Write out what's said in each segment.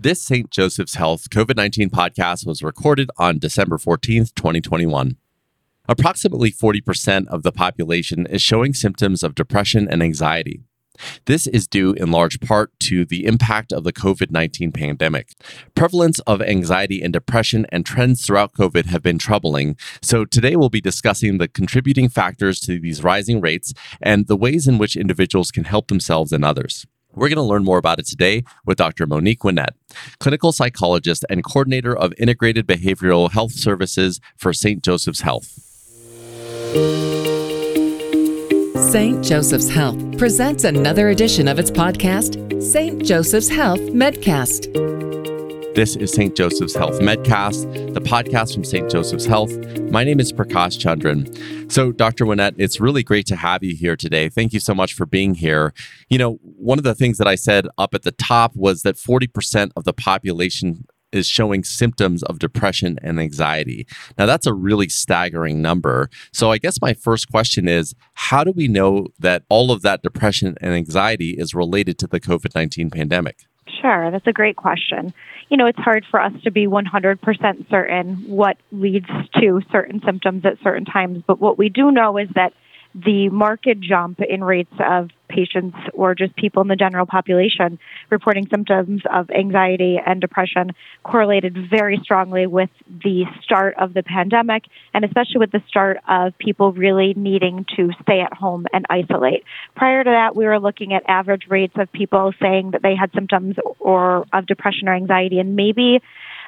This St. Joseph's Health COVID 19 podcast was recorded on December 14th, 2021. Approximately 40% of the population is showing symptoms of depression and anxiety. This is due in large part to the impact of the COVID 19 pandemic. Prevalence of anxiety and depression and trends throughout COVID have been troubling. So, today we'll be discussing the contributing factors to these rising rates and the ways in which individuals can help themselves and others. We're going to learn more about it today with Dr. Monique Winnett, clinical psychologist and coordinator of integrated behavioral health services for St. Joseph's Health. St. Joseph's Health presents another edition of its podcast, St. Joseph's Health Medcast. This is St. Joseph's Health Medcast, the podcast from St. Joseph's Health. My name is Prakash Chandran. So, Dr. Winnett, it's really great to have you here today. Thank you so much for being here. You know, one of the things that I said up at the top was that 40% of the population is showing symptoms of depression and anxiety. Now, that's a really staggering number. So, I guess my first question is how do we know that all of that depression and anxiety is related to the COVID 19 pandemic? Sure, that's a great question. You know, it's hard for us to be 100% certain what leads to certain symptoms at certain times, but what we do know is that the market jump in rates of patients or just people in the general population reporting symptoms of anxiety and depression correlated very strongly with the start of the pandemic and especially with the start of people really needing to stay at home and isolate. Prior to that, we were looking at average rates of people saying that they had symptoms or of depression or anxiety and maybe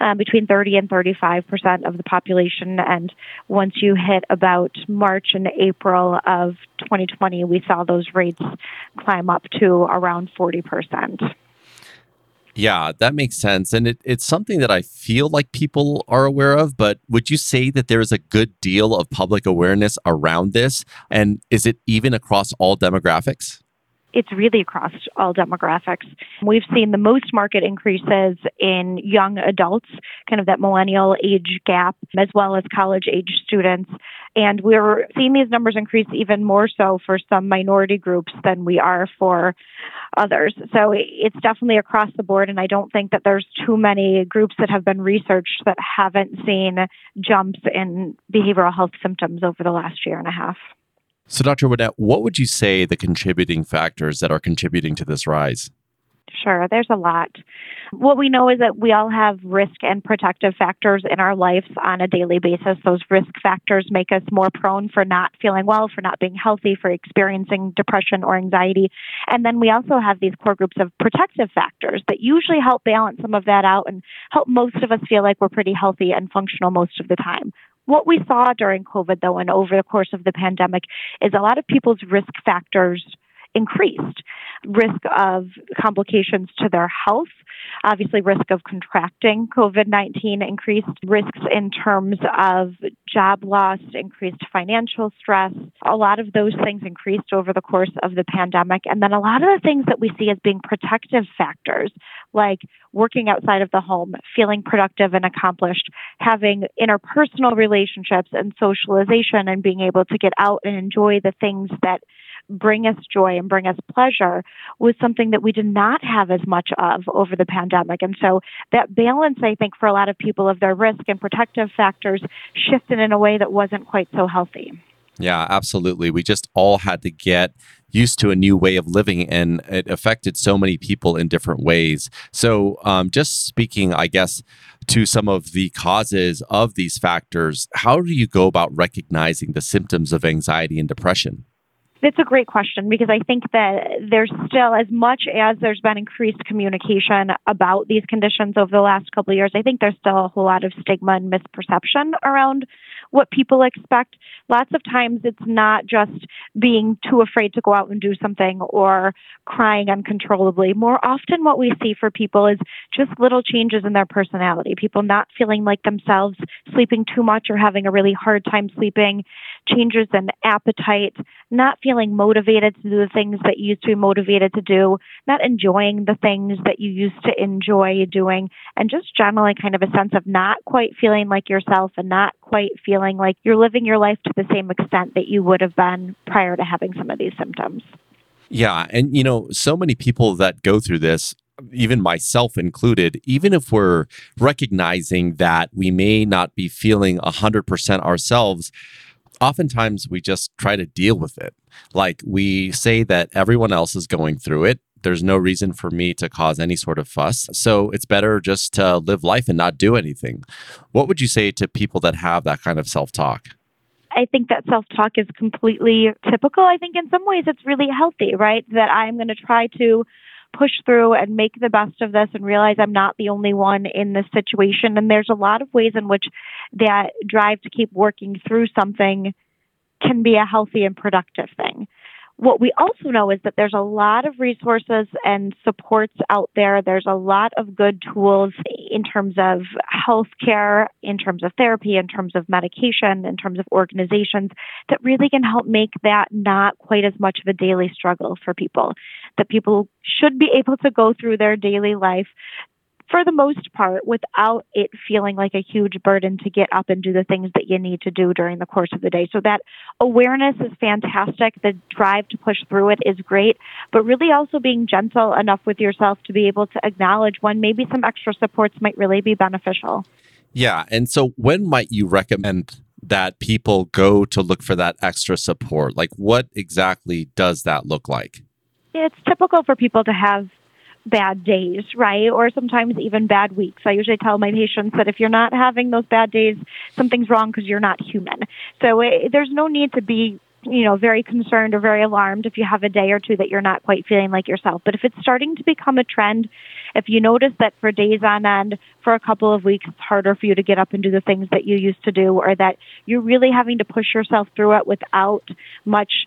um, between 30 and 35 percent of the population. And once you hit about March and April of 2020, we saw those rates climb up to around 40 percent. Yeah, that makes sense. And it, it's something that I feel like people are aware of, but would you say that there is a good deal of public awareness around this? And is it even across all demographics? It's really across all demographics. We've seen the most market increases in young adults, kind of that millennial age gap, as well as college age students. And we're seeing these numbers increase even more so for some minority groups than we are for others. So it's definitely across the board. And I don't think that there's too many groups that have been researched that haven't seen jumps in behavioral health symptoms over the last year and a half. So, Dr. Winnett, what would you say the contributing factors that are contributing to this rise? Sure, there's a lot. What we know is that we all have risk and protective factors in our lives on a daily basis. Those risk factors make us more prone for not feeling well, for not being healthy, for experiencing depression or anxiety. And then we also have these core groups of protective factors that usually help balance some of that out and help most of us feel like we're pretty healthy and functional most of the time. What we saw during COVID, though, and over the course of the pandemic, is a lot of people's risk factors increased. Risk of complications to their health, obviously, risk of contracting COVID 19 increased risks in terms of job loss, increased financial stress. A lot of those things increased over the course of the pandemic. And then a lot of the things that we see as being protective factors, like working outside of the home, feeling productive and accomplished, having interpersonal relationships and socialization, and being able to get out and enjoy the things that bring us joy and bring us pleasure was something that we did not have as much of over the pandemic. And so that balance, I think, for a lot of people of their risk and protective factors shifted in a way that wasn't quite so healthy. Yeah, absolutely. We just all had to get used to a new way of living, and it affected so many people in different ways. So, um, just speaking, I guess, to some of the causes of these factors, how do you go about recognizing the symptoms of anxiety and depression? It's a great question because I think that there's still, as much as there's been increased communication about these conditions over the last couple of years, I think there's still a whole lot of stigma and misperception around what people expect. Lots of times it's not just being too afraid to go out and do something or crying uncontrollably. More often, what we see for people is just little changes in their personality. People not feeling like themselves, sleeping too much or having a really hard time sleeping, changes in appetite, not feeling motivated to do the things that you used to be motivated to do, not enjoying the things that you used to enjoy doing, and just generally kind of a sense of not quite feeling like yourself and not quite feeling like you're living your life to the same extent that you would have been prior to having some of these symptoms. Yeah. And, you know, so many people that go through this even myself included, even if we're recognizing that we may not be feeling 100% ourselves, oftentimes we just try to deal with it. Like we say that everyone else is going through it. There's no reason for me to cause any sort of fuss. So it's better just to live life and not do anything. What would you say to people that have that kind of self talk? I think that self talk is completely typical. I think in some ways it's really healthy, right? That I'm going to try to push through and make the best of this and realize I'm not the only one in this situation. And there's a lot of ways in which that drive to keep working through something can be a healthy and productive thing. What we also know is that there's a lot of resources and supports out there. There's a lot of good tools in terms of healthcare, in terms of therapy, in terms of medication, in terms of organizations that really can help make that not quite as much of a daily struggle for people. That people should be able to go through their daily life for the most part without it feeling like a huge burden to get up and do the things that you need to do during the course of the day. So that awareness is fantastic. The drive to push through it is great, but really also being gentle enough with yourself to be able to acknowledge when maybe some extra supports might really be beneficial. Yeah. And so when might you recommend that people go to look for that extra support? Like what exactly does that look like? It's typical for people to have bad days, right? Or sometimes even bad weeks. I usually tell my patients that if you're not having those bad days, something's wrong because you're not human. So it, there's no need to be you know, very concerned or very alarmed if you have a day or two that you're not quite feeling like yourself. But if it's starting to become a trend, if you notice that for days on end, for a couple of weeks, it's harder for you to get up and do the things that you used to do, or that you're really having to push yourself through it without much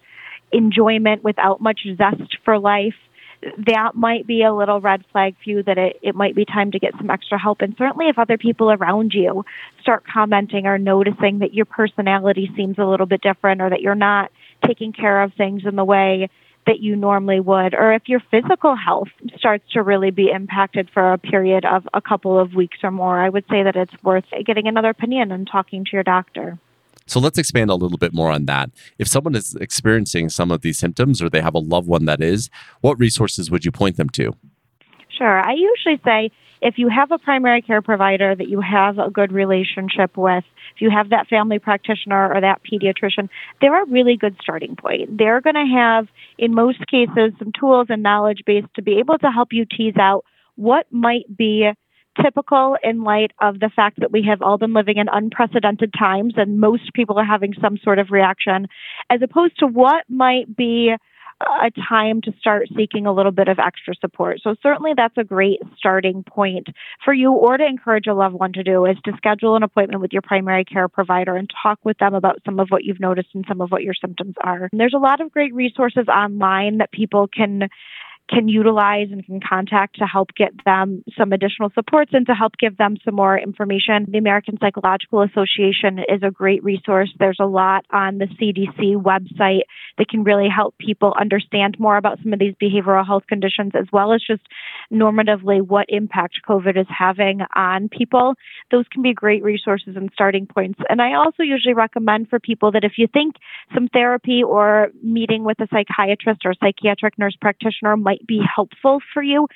enjoyment, without much zest for life, that might be a little red flag for you that it, it might be time to get some extra help. And certainly, if other people around you start commenting or noticing that your personality seems a little bit different or that you're not taking care of things in the way that you normally would, or if your physical health starts to really be impacted for a period of a couple of weeks or more, I would say that it's worth getting another opinion and talking to your doctor. So let's expand a little bit more on that. If someone is experiencing some of these symptoms or they have a loved one that is, what resources would you point them to? Sure. I usually say if you have a primary care provider that you have a good relationship with, if you have that family practitioner or that pediatrician, they're a really good starting point. They're going to have, in most cases, some tools and knowledge base to be able to help you tease out what might be typical in light of the fact that we have all been living in unprecedented times and most people are having some sort of reaction, as opposed to what might be a time to start seeking a little bit of extra support. So certainly that's a great starting point for you or to encourage a loved one to do is to schedule an appointment with your primary care provider and talk with them about some of what you've noticed and some of what your symptoms are. And there's a lot of great resources online that people can can utilize and can contact to help get them some additional supports and to help give them some more information. The American Psychological Association is a great resource. There's a lot on the CDC website that can really help people understand more about some of these behavioral health conditions as well as just normatively what impact COVID is having on people. Those can be great resources and starting points. And I also usually recommend for people that if you think some therapy or meeting with a psychiatrist or psychiatric nurse practitioner might might be helpful for you.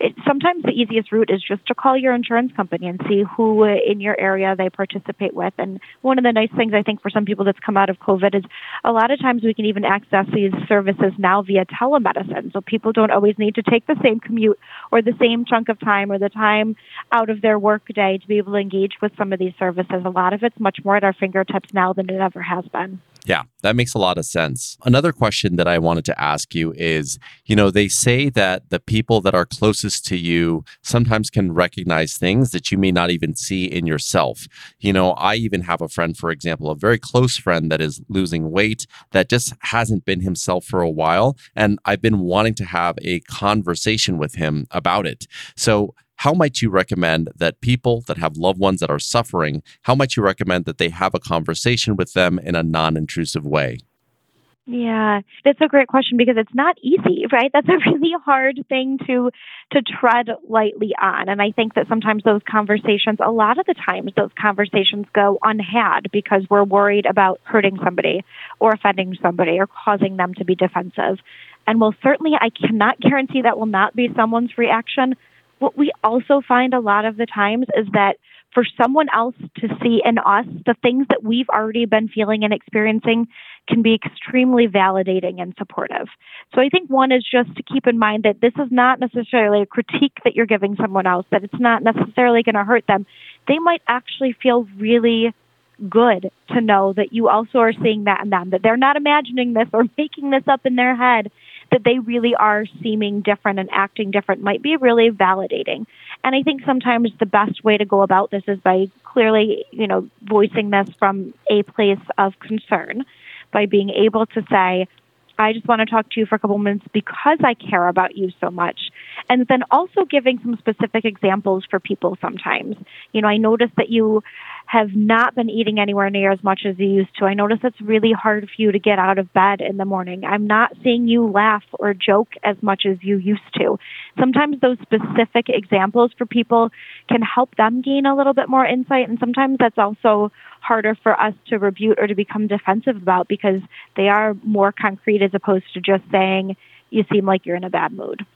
It, sometimes the easiest route is just to call your insurance company and see who uh, in your area they participate with. And one of the nice things I think for some people that's come out of COVID is a lot of times we can even access these services now via telemedicine. So people don't always need to take the same commute or the same chunk of time or the time out of their work day to be able to engage with some of these services. A lot of it's much more at our fingertips now than it ever has been. Yeah, that makes a lot of sense. Another question that I wanted to ask you is you know, they say that the people that are closest to you sometimes can recognize things that you may not even see in yourself. You know, I even have a friend, for example, a very close friend that is losing weight that just hasn't been himself for a while. And I've been wanting to have a conversation with him about it. So, how might you recommend that people that have loved ones that are suffering, how might you recommend that they have a conversation with them in a non intrusive way? Yeah, that's a great question because it's not easy, right? That's a really hard thing to to tread lightly on. And I think that sometimes those conversations, a lot of the times those conversations go unhad because we're worried about hurting somebody or offending somebody or causing them to be defensive. And while certainly I cannot guarantee that will not be someone's reaction, what we also find a lot of the times is that for someone else to see in us the things that we've already been feeling and experiencing can be extremely validating and supportive. So I think one is just to keep in mind that this is not necessarily a critique that you're giving someone else, that it's not necessarily going to hurt them. They might actually feel really good to know that you also are seeing that in them, that they're not imagining this or making this up in their head, that they really are seeming different and acting different might be really validating. And I think sometimes the best way to go about this is by clearly, you know, voicing this from a place of concern, by being able to say, I just want to talk to you for a couple minutes because I care about you so much. And then also giving some specific examples for people sometimes. You know, I noticed that you have not been eating anywhere near as much as you used to. I notice it's really hard for you to get out of bed in the morning. I'm not seeing you laugh or joke as much as you used to. Sometimes those specific examples for people can help them gain a little bit more insight, and sometimes that's also harder for us to rebuke or to become defensive about because they are more concrete as opposed to just saying, you seem like you're in a bad mood.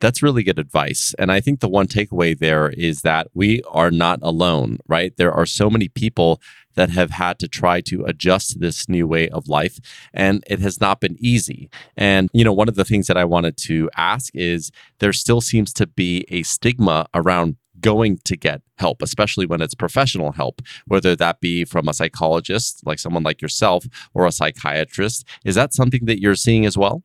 That's really good advice. And I think the one takeaway there is that we are not alone, right? There are so many people that have had to try to adjust to this new way of life, and it has not been easy. And, you know, one of the things that I wanted to ask is there still seems to be a stigma around going to get help, especially when it's professional help, whether that be from a psychologist, like someone like yourself, or a psychiatrist. Is that something that you're seeing as well?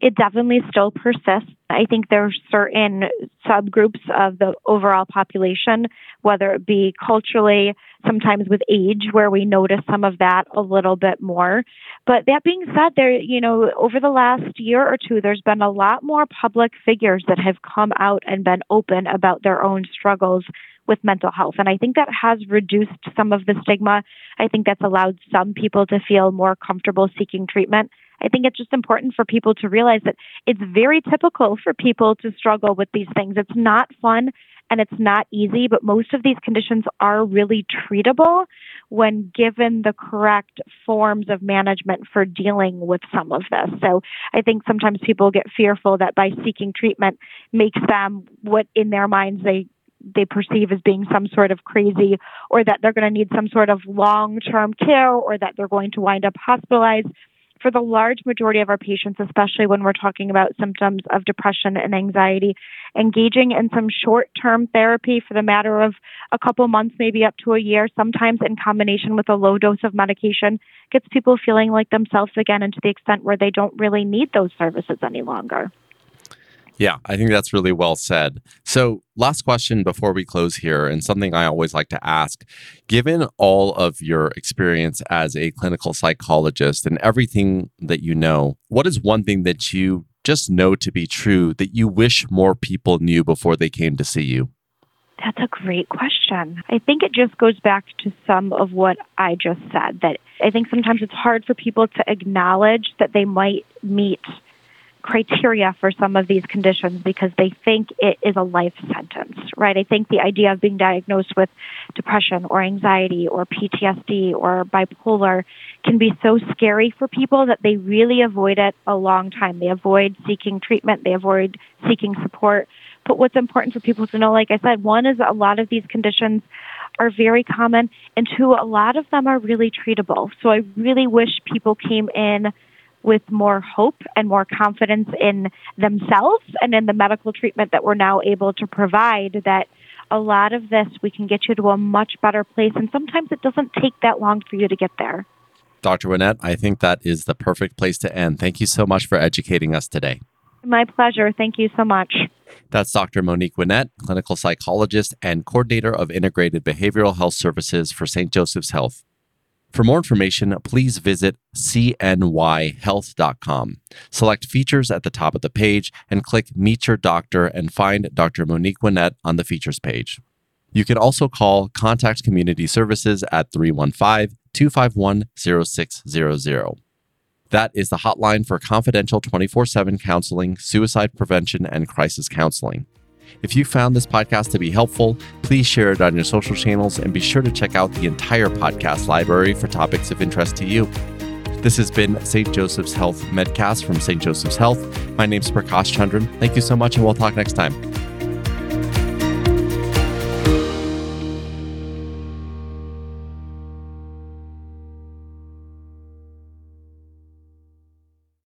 It definitely still persists. I think there are certain subgroups of the overall population, whether it be culturally, sometimes with age, where we notice some of that a little bit more. But that being said, there, you know, over the last year or two, there's been a lot more public figures that have come out and been open about their own struggles with mental health. And I think that has reduced some of the stigma. I think that's allowed some people to feel more comfortable seeking treatment. I think it's just important for people to realize that it's very typical for people to struggle with these things. It's not fun and it's not easy, but most of these conditions are really treatable when given the correct forms of management for dealing with some of this. So I think sometimes people get fearful that by seeking treatment makes them what in their minds they they perceive as being some sort of crazy or that they're going to need some sort of long-term care or that they're going to wind up hospitalized for the large majority of our patients, especially when we're talking about symptoms of depression and anxiety, engaging in some short term therapy for the matter of a couple months, maybe up to a year, sometimes in combination with a low dose of medication, gets people feeling like themselves again and to the extent where they don't really need those services any longer. Yeah, I think that's really well said. So, last question before we close here, and something I always like to ask given all of your experience as a clinical psychologist and everything that you know, what is one thing that you just know to be true that you wish more people knew before they came to see you? That's a great question. I think it just goes back to some of what I just said that I think sometimes it's hard for people to acknowledge that they might meet criteria for some of these conditions because they think it is a life sentence, right? I think the idea of being diagnosed with depression or anxiety or PTSD or bipolar can be so scary for people that they really avoid it a long time. They avoid seeking treatment, they avoid seeking support. But what's important for people to know, like I said, one is a lot of these conditions are very common, and two, a lot of them are really treatable. So I really wish people came in with more hope and more confidence in themselves and in the medical treatment that we're now able to provide that a lot of this we can get you to a much better place and sometimes it doesn't take that long for you to get there. Dr. Winnett, I think that is the perfect place to end. Thank you so much for educating us today. My pleasure. Thank you so much. That's Dr. Monique Winnett, clinical psychologist and coordinator of integrated behavioral health services for St. Joseph's Health. For more information, please visit cnyhealth.com. Select features at the top of the page and click Meet Your Doctor and find Dr. Monique Winnett on the features page. You can also call Contact Community Services at 315 251 0600. That is the hotline for confidential 24 7 counseling, suicide prevention, and crisis counseling. If you found this podcast to be helpful, please share it on your social channels and be sure to check out the entire podcast library for topics of interest to you. This has been St. Joseph's Health Medcast from St. Joseph's Health. My name is Prakash Chandran. Thank you so much, and we'll talk next time.